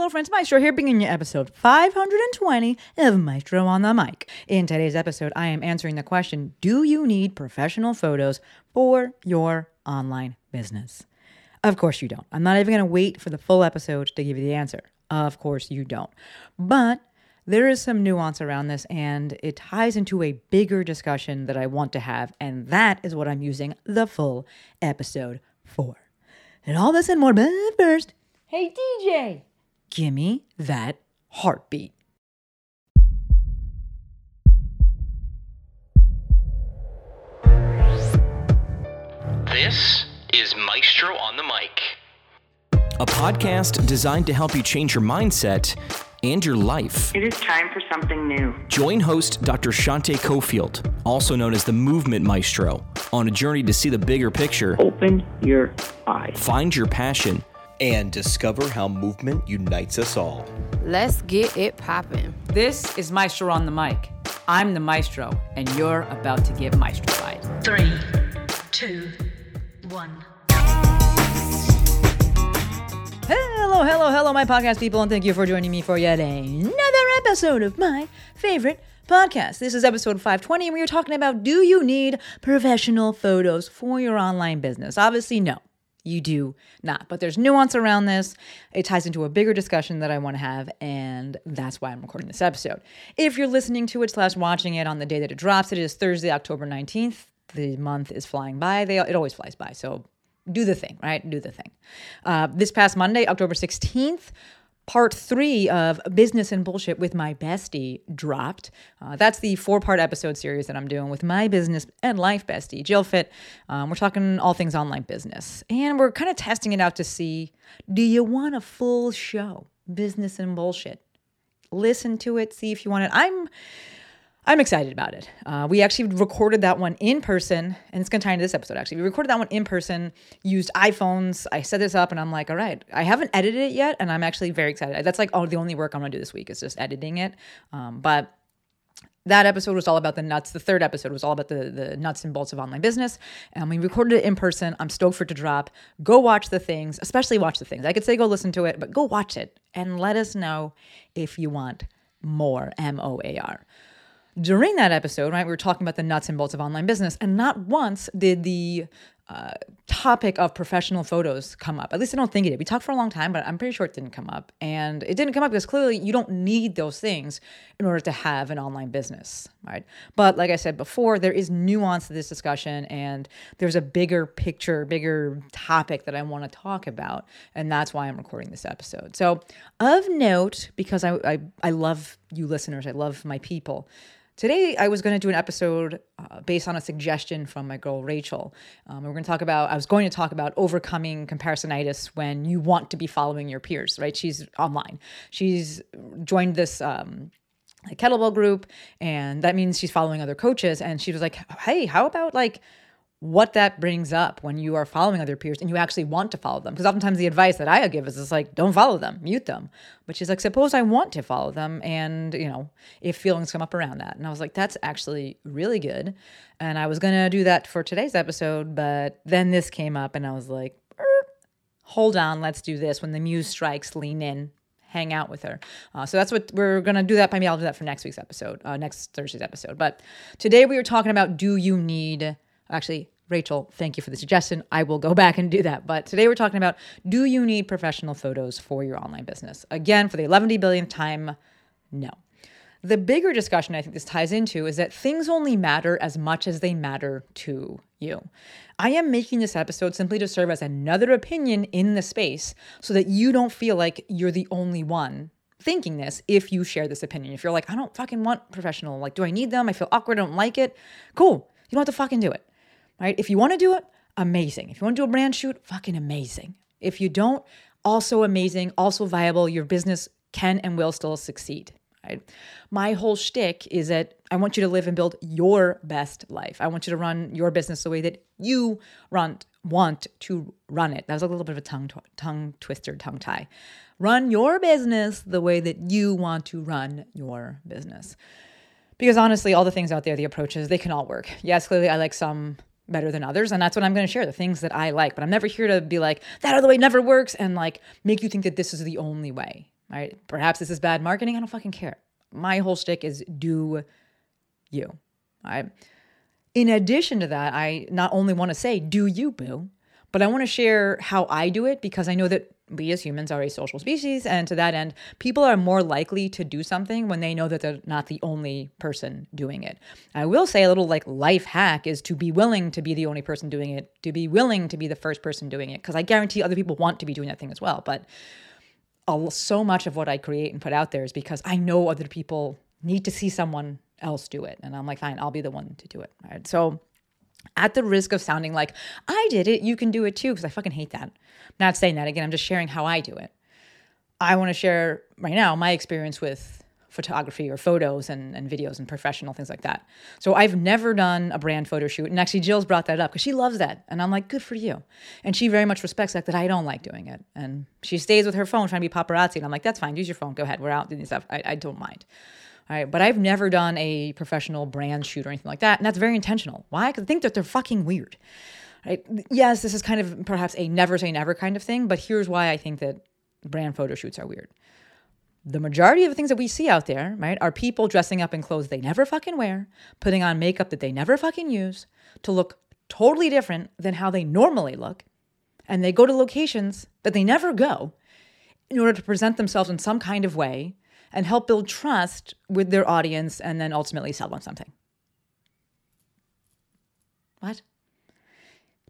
Hello, friends. Maestro here, bringing you episode 520 of Maestro on the Mic. In today's episode, I am answering the question Do you need professional photos for your online business? Of course, you don't. I'm not even going to wait for the full episode to give you the answer. Of course, you don't. But there is some nuance around this, and it ties into a bigger discussion that I want to have, and that is what I'm using the full episode for. And all this and more, but first, hey DJ, gimme that heartbeat. This is Maestro on the Mic. a podcast designed to help you change your mindset and your life. It is time for something new. Join host Dr. Shanté Cofield, also known as the Movement Maestro, on a journey to see the bigger picture, Open your eyes. find your passion, and discover how movement unites us all. Let's get it poppin'. This is Maestro on the Mic. I'm the Maestro, and you're about to get maestrofied. Three, two, one. Hello, hello, hello, my podcast people, and thank you for joining me for yet another episode of my favorite podcast. This is episode 520, and we are talking about do you need professional photos for your online business? Obviously, no. You do not. But there's nuance around this. It ties into a bigger discussion that I want to have, and that's why I'm recording this episode. If you're listening to it slash watching it on the day that it drops, it is Thursday, October 19th. The month is flying by. They, it always flies by. So do the thing, right? Do the thing. Uh, this past Monday, October 16th, part three of Business and Bullshit with my bestie dropped. Uh, that's the four part episode series that I'm doing with my business and life bestie, Jill Fit. Um, we're talking all things online business. And we're kind of testing it out to see do you want a full show, Business and Bullshit? Listen to it, see if you want it. I'm. I'm excited about it. Uh, we actually recorded that one in person, and it's going to tie into this episode. Actually, we recorded that one in person. Used iPhones. I set this up, and I'm like, all right. I haven't edited it yet, and I'm actually very excited. That's like oh, the only work I'm going to do this week is just editing it. Um, but that episode was all about the nuts. The third episode was all about the, the nuts and bolts of online business. And we recorded it in person. I'm stoked for it to drop. Go watch the things, especially watch the things. I could say go listen to it, but go watch it and let us know if you want more M O A R during that episode, right, we were talking about the nuts and bolts of online business, and not once did the uh, topic of professional photos come up. At least I don't think it did. We talked for a long time, but I'm pretty sure it didn't come up. And it didn't come up because clearly you don't need those things in order to have an online business, right? But like I said before, there is nuance to this discussion, and there's a bigger picture, bigger topic that I want to talk about, and that's why I'm recording this episode. So, of note, because I I, I love you listeners, I love my people. Today, I was going to do an episode uh, based on a suggestion from my girl Rachel. Um, we're going to talk about, I was going to talk about overcoming comparisonitis when you want to be following your peers, right? She's online. She's joined this um, kettlebell group, and that means she's following other coaches. And she was like, hey, how about like, what that brings up when you are following other peers and you actually want to follow them. Because oftentimes the advice that I give is just like, don't follow them, mute them. But she's like, suppose I want to follow them and, you know, if feelings come up around that. And I was like, that's actually really good. And I was going to do that for today's episode, but then this came up and I was like, er, hold on, let's do this. When the muse strikes, lean in, hang out with her. Uh, so that's what we're gonna do. That maybe I'll do that for next week's episode, uh, next Thursday's episode. But today we were talking about do you need actually Rachel, thank you for the suggestion. I will go back and do that. But today we're talking about do you need professional photos for your online business? Again, for the 11 billionth time, no. The bigger discussion I think this ties into is that things only matter as much as they matter to you. I am making this episode simply to serve as another opinion in the space so that you don't feel like you're the only one thinking this if you share this opinion. If you're like, I don't fucking want professional, like, do I need them? I feel awkward, I don't like it. Cool. You don't have to fucking do it. Right? If you want to do it, amazing. If you want to do a brand shoot, fucking amazing. If you don't, also amazing, also viable. Your business can and will still succeed. Right? My whole shtick is that I want you to live and build your best life. I want you to run your business the way that you run, want to run it. That was a little bit of a tongue tw- tongue twister, tongue tie. Run your business the way that you want to run your business. Because honestly, all the things out there, the approaches, they can all work. Yes, clearly I like some better than others. And that's what I'm going to share the things that I like. But I'm never here to be like, that other way never works and like make you think that this is the only way. right? Perhaps this is bad marketing. I don't fucking care. My whole shtick is do you. I, in addition to that, I not only want to say do you, boo, but I want to share how I do it because I know that we as humans are a social species. And to that end, people are more likely to do something when they know that they're not the only person doing it. I will say a little like life hack is to be willing to be the only person doing it, to be willing to be the first person doing it, because I guarantee other people want to be doing that thing as well. But so much of what I create and put out there is because I know other people need to see someone else do it. And I'm like, fine, I'll be the one to do it. Right. So at the risk of sounding like I did it, you can do it too, because I fucking hate that. I'm not saying that again, I'm just sharing how I do it. I want to share right now my experience with photography or photos and, and videos and professional things like that. So I've never done a brand photo shoot. And actually Jill's brought that up because she loves that. And I'm like, good for you. And she very much respects that that I don't like doing it. And she stays with her phone trying to be paparazzi. And I'm like, that's fine, use your phone. Go ahead. We're out doing stuff. I, I don't mind. Right, but I've never done a professional brand shoot or anything like that, and that's very intentional. Why? Because I think that they're fucking weird. Right? Yes, this is kind of perhaps a never say never kind of thing, but here's why I think that brand photo shoots are weird. The majority of the things that we see out there, right, are people dressing up in clothes they never fucking wear, putting on makeup that they never fucking use to look totally different than how they normally look, and they go to locations that they never go in order to present themselves in some kind of way and help build trust with their audience and then ultimately sell them something. What?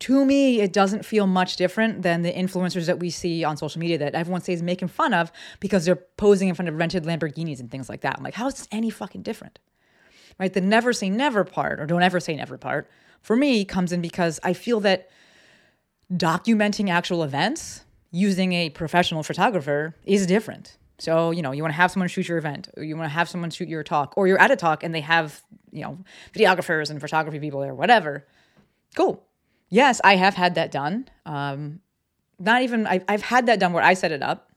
To me, it doesn't feel much different than the influencers that we see on social media that everyone says making fun of because they're posing in front of rented Lamborghinis and things like that. I'm like, how is this any fucking different? Right? The never say never part, or don't ever say never part, for me comes in because I feel that documenting actual events using a professional photographer is different. So, you know, you want to have someone shoot your event, or you want to have someone shoot your talk, or you're at a talk and they have, you know, videographers and photography people there, whatever. Cool. Yes, I have had that done. Um, not even, I've, I've had that done where I set it up,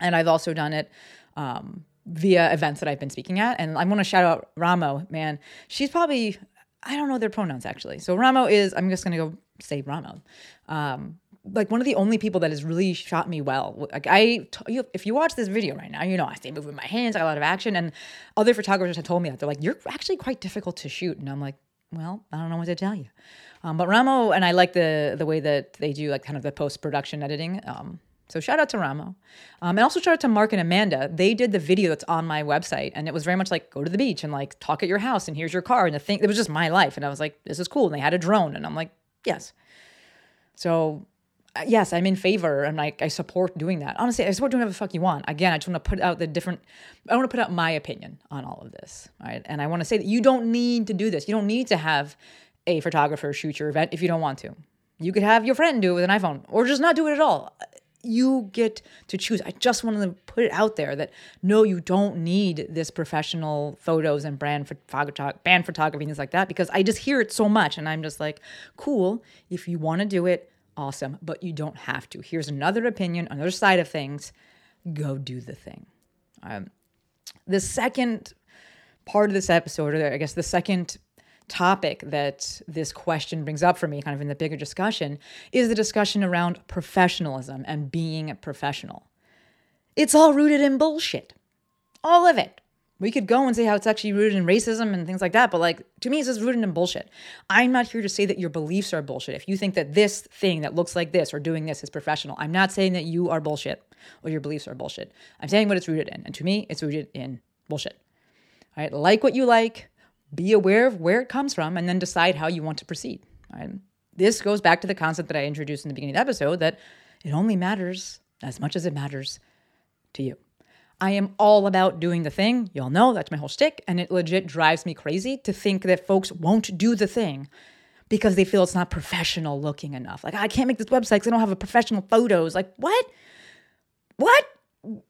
and I've also done it um, via events that I've been speaking at. And I want to shout out Ramo, man. She's probably, I don't know their pronouns actually. So Ramo is, I'm just going to go say Ramo. Um, like one of the only people that has really shot me well. Like I, you, if you watch this video right now, you know I stay moving my hands, I got a lot of action, and other photographers have told me that they're like, you're actually quite difficult to shoot, and I'm like, well, I don't know what to tell you. Um, but Ramo and I like the the way that they do like kind of the post production editing. Um, so shout out to Ramo, um, and also shout out to Mark and Amanda. They did the video that's on my website, and it was very much like go to the beach and like talk at your house, and here's your car, and the thing. It was just my life, and I was like, this is cool. And they had a drone, and I'm like, yes. So Uh, yes, I'm in favor and like I support doing that. Honestly, I support doing whatever the fuck you want. Again, I just want to put out the different I want to put out my opinion on all of this. Right. And I want to say that you don't need to do this. You don't need to have a photographer shoot your event if you don't want to. You could have your friend do it with an iPhone or just not do it at all. You get to choose. I just want to put it out there that no, you don't need this professional photos and brand photography, band photography, things like that, because I just hear it so much. And I'm just like, cool, if you want to do it, awesome, but you don't have to. Here's another opinion, another side of things. Go do the thing. Um, the second part of this episode, or I guess the second topic that this question brings up for me, kind of in the bigger discussion, is the discussion around professionalism and being professional. It's all rooted in bullshit. All of it. We could go and say how it's actually rooted in racism and things like that, but like to me, it's just rooted in bullshit. I'm not here to say that your beliefs are bullshit. If you think that this thing that looks like this or doing this is professional, I'm not saying that you are bullshit or your beliefs are bullshit. I'm saying what it's rooted in. And to me, it's rooted in bullshit. All right, like what you like, be aware of where it comes from, and then decide how you want to proceed. All right? This goes back to the concept that I introduced in the beginning of the episode that it only matters as much as it matters to you. I am all about doing the thing. Y'all know that's my whole shtick. And it legit drives me crazy to think that folks won't do the thing because they feel it's not professional looking enough. Like, I can't make this website because I don't have a professional photos. Like, what? What?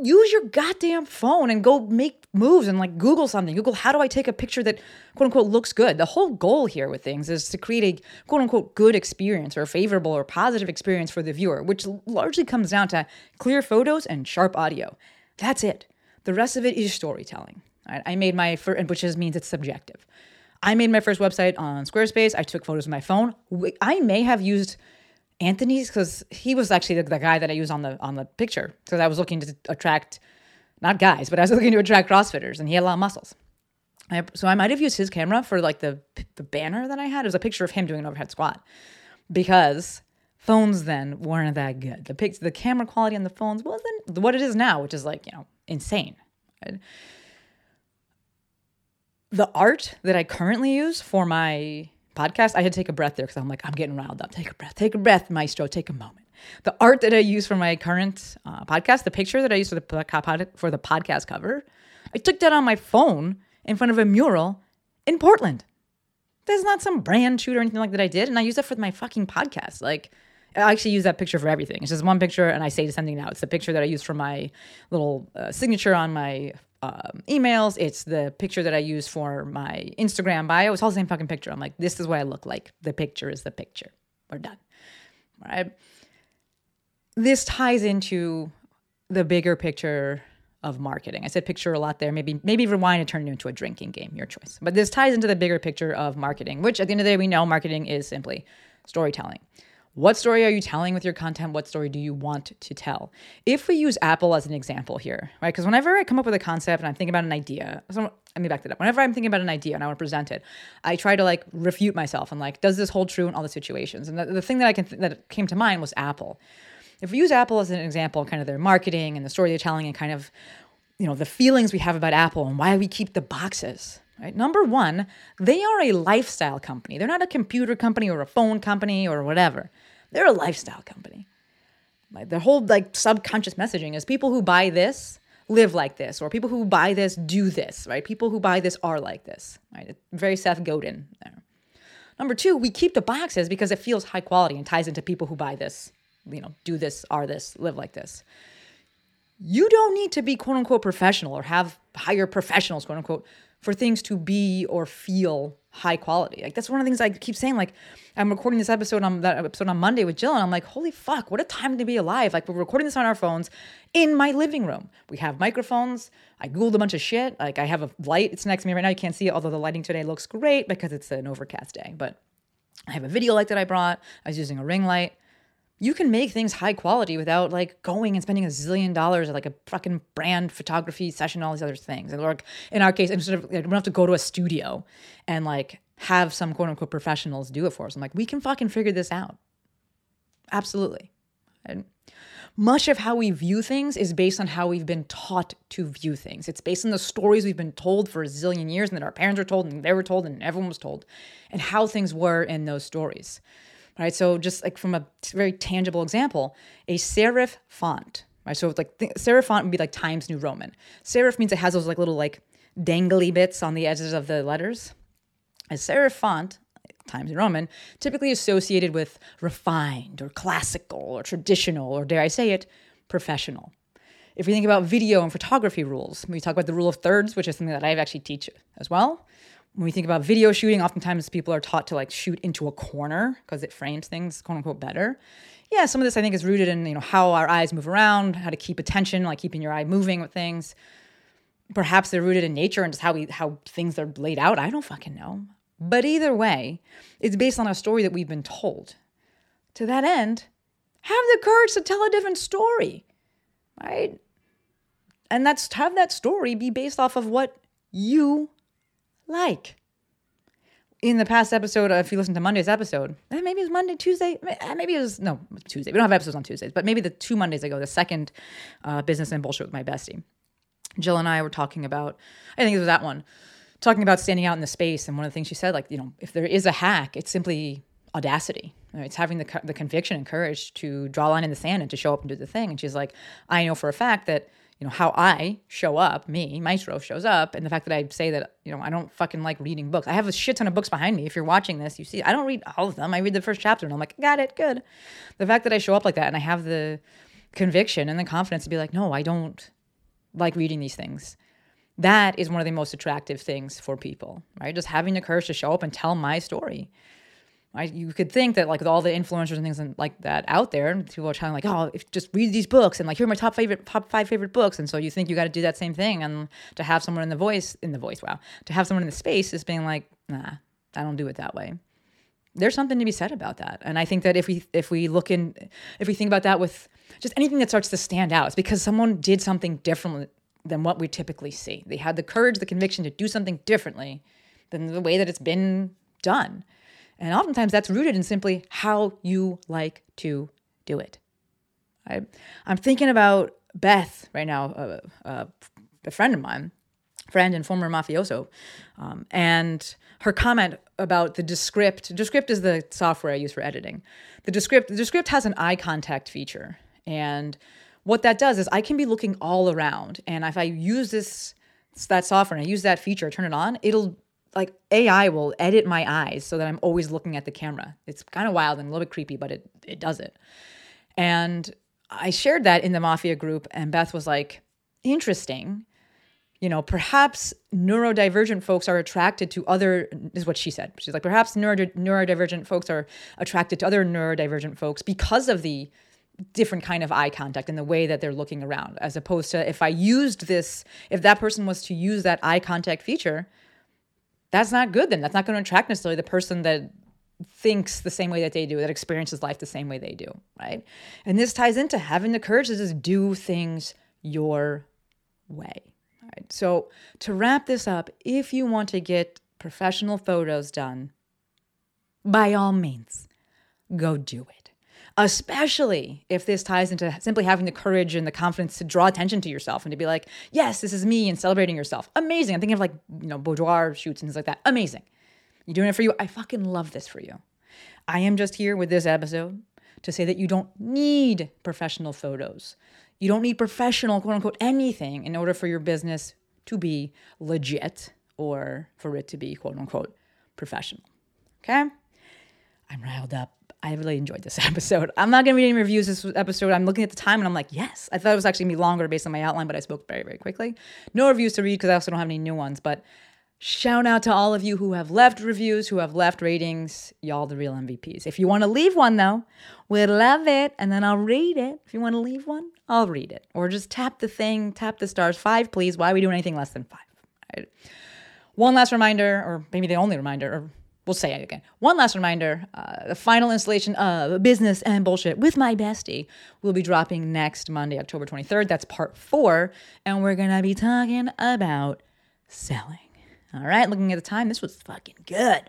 Use your goddamn phone and go make moves and like Google something. Google, how do I take a picture that quote unquote looks good? The whole goal here with things is to create a quote unquote good experience or favorable or positive experience for the viewer, which largely comes down to clear photos and sharp audio. That's it. The rest of it is storytelling. Right? I made my first, which just means it's subjective. I made my first website on Squarespace. I took photos with my phone. I may have used Anthony's because he was actually the, the, guy that I used on the on the picture because I was looking to attract not guys, but I was looking to attract CrossFitters, and he had a lot of muscles. I, so I might have used his camera for like the the banner that I had. It was a picture of him doing an overhead squat because phones then weren't that good. The pic, the camera quality on the phones wasn't what it is now, which is like you know insane. The art that I currently use for my podcast, I had to take a breath there because I'm like I'm getting riled up. Take a breath, take a breath, Maestro, take a moment. The art that I use for my current uh, podcast, the picture that I use for the for the podcast cover, I took that on my phone in front of a mural in Portland. There's not some brand shoot or anything like that I did, and I use it for my fucking podcast. Like, I actually use that picture for everything. It's just one picture, and I say to something now. It's the picture that I use for my little uh, signature on my um, emails. It's the picture that I use for my Instagram bio. It's all the same fucking picture. I'm like, this is what I look like. The picture is the picture. We're done. All right. This ties into the bigger picture of marketing. I said picture a lot there. Maybe maybe rewind and turn it into a drinking game, your choice. But this ties into the bigger picture of marketing, which at the end of the day we know marketing is simply storytelling. What story are you telling with your content? What story do you want to tell? If we use Apple as an example here, right? Because whenever I come up with a concept and I'm thinking about an idea, so let me back that up. Whenever I'm thinking about an idea and I want to present it, I try to like refute myself and like, does this hold true in all the situations? And the, the thing that I can th- that came to mind was Apple if we use Apple as an example, kind of their marketing and the story they're telling and kind of, you know, the feelings we have about Apple and why we keep the boxes, right? Number one, they are a lifestyle company. They're not a computer company or a phone company or whatever. They're a lifestyle company. Like their whole like subconscious messaging is people who buy this live like this, or people who buy this do this, right? People who buy this are like this, right? Very Seth Godin there. Number two, we keep the boxes because it feels high quality and ties into people who buy this you know, do this, are this, live like this. You don't need to be quote unquote professional or have hire professionals, quote unquote, for things to be or feel high quality. Like that's one of the things I keep saying. Like I'm recording this episode on that episode on Monday with Jill, and I'm like, holy fuck, what a time to be alive. Like we're recording this on our phones in my living room. We have microphones. I googled a bunch of shit. Like I have a light. It's next to me right now. You can't see it, although the lighting today looks great because it's an overcast day. But I have a video light that I brought. I was using a ring light you can make things high quality without like going and spending a zillion dollars at like a fucking brand photography session, all these other things. And like in our case, instead of like, we don't have to go to a studio and like have some quote unquote professionals do it for us. I'm like, we can fucking figure this out. Absolutely. And much of how we view things is based on how we've been taught to view things. It's based on the stories we've been told for a zillion years and that our parents were told and they were told and everyone was told and how things were in those stories right? So just like from a very tangible example, a serif font, right? So like th- serif font would be like Times New Roman. Serif means it has those like little like dangly bits on the edges of the letters. A serif font, Times New Roman, typically associated with refined or classical or traditional or dare I say it, professional. If we think about video and photography rules, we talk about the rule of thirds, which is something that I actually teach as well when we think about video shooting, oftentimes people are taught to like shoot into a corner because it frames things quote unquote better. Yeah, some of this I think is rooted in you know how our eyes move around, how to keep attention, like keeping your eye moving with things. Perhaps they're rooted in nature and just how we how things are laid out. I don't fucking know. But either way, it's based on a story that we've been told. To that end, have the courage to tell a different story, right? And that's have that story be based off of what you like. In the past episode, if you listen to Monday's episode, eh, maybe it was Monday, Tuesday, eh, maybe it was, no, Tuesday. We don't have episodes on Tuesdays, but maybe the two Mondays ago, the second uh, Business and Bullshit with my bestie. Jill and I were talking about, I think it was that one, talking about standing out in the space. And one of the things she said, like, you know, if there is a hack, it's simply audacity. It's having the, the conviction and courage to draw a line in the sand and to show up and do the thing. And she's like, I know for a fact that you know how I show up, me, Maestro shows up, and the fact that I say that you know I don't fucking like reading books. I have a shit ton of books behind me. If you're watching this, you see I don't read all of them. I read the first chapter and I'm like, got it, good. The fact that I show up like that and I have the conviction and the confidence to be like, no, I don't like reading these things. That is one of the most attractive things for people, right? Just having the courage to show up and tell my story. I, you could think that like with all the influencers and things like that out there, people are telling like, oh, if just read these books and like here are my top favorite top five favorite books, and so you think you got to do that same thing, and to have someone in the voice in the voice, wow, to have someone in the space is being like, nah, I don't do it that way. There's something to be said about that, and I think that if we if we look in, if we think about that with just anything that starts to stand out, it's because someone did something different than what we typically see. They had the courage, the conviction to do something differently than the way that it's been done. And oftentimes that's rooted in simply how you like to do it. I, I'm thinking about Beth right now, a friend of mine, friend and former mafioso, um, and her comment about the Descript. Descript is the software I use for editing. The Descript, the Descript has an eye contact feature, and what that does is I can be looking all around, and if I use this that software and I use that feature, turn it on, it'll like AI will edit my eyes so that I'm always looking at the camera. It's kind of wild and a little bit creepy, but it it does it. And I shared that in the mafia group, and Beth was like, interesting. You know, perhaps neurodivergent folks are attracted to other, is what she said. She's like, perhaps neuro, neurodivergent folks are attracted to other neurodivergent folks because of the different kind of eye contact and the way that they're looking around, as opposed to if I used this, if that person was to use that eye contact feature, that's not good then. That's not going to attract necessarily the person that thinks the same way that they do, that experiences life the same way they do, right? And this ties into having the courage to just do things your way. Right? So, to wrap this up, if you want to get professional photos done, by all means, go do it. Especially if this ties into simply having the courage and the confidence to draw attention to yourself and to be like, yes, this is me and celebrating yourself. Amazing. I'm thinking of like, you know, boudoir shoots and things like that. Amazing. You're doing it for you. I fucking love this for you. I am just here with this episode to say that you don't need professional photos. You don't need professional, quote unquote, anything in order for your business to be legit or for it to be, quote unquote, professional. Okay? I'm riled up. I really enjoyed this episode. I'm not going to read any reviews this episode. I'm looking at the time and I'm like, yes. I thought it was actually going to be longer based on my outline, but I spoke very, very quickly. No reviews to read because I also don't have any new ones. But shout out to all of you who have left reviews, who have left ratings. Y'all the real MVPs. If you want to leave one though, we'd love it. And then I'll read it. If you want to leave one, I'll read it. Or just tap the thing, tap the stars. Five, please. Why are we doing anything less than five? Right. One last reminder, or maybe the only reminder, or we'll say it again. One last reminder uh, the final installation of Business and Bullshit with my bestie will be dropping next Monday, October 23rd. That's part four. And we're going to be talking about selling. All right, looking at the time, this was fucking good.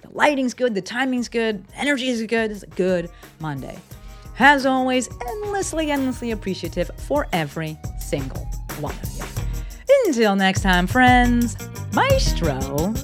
The lighting's good, the timing's good, energy is good. It's a good Monday. As always, endlessly, endlessly appreciative for every single one of you. Until next time, friends, Maestro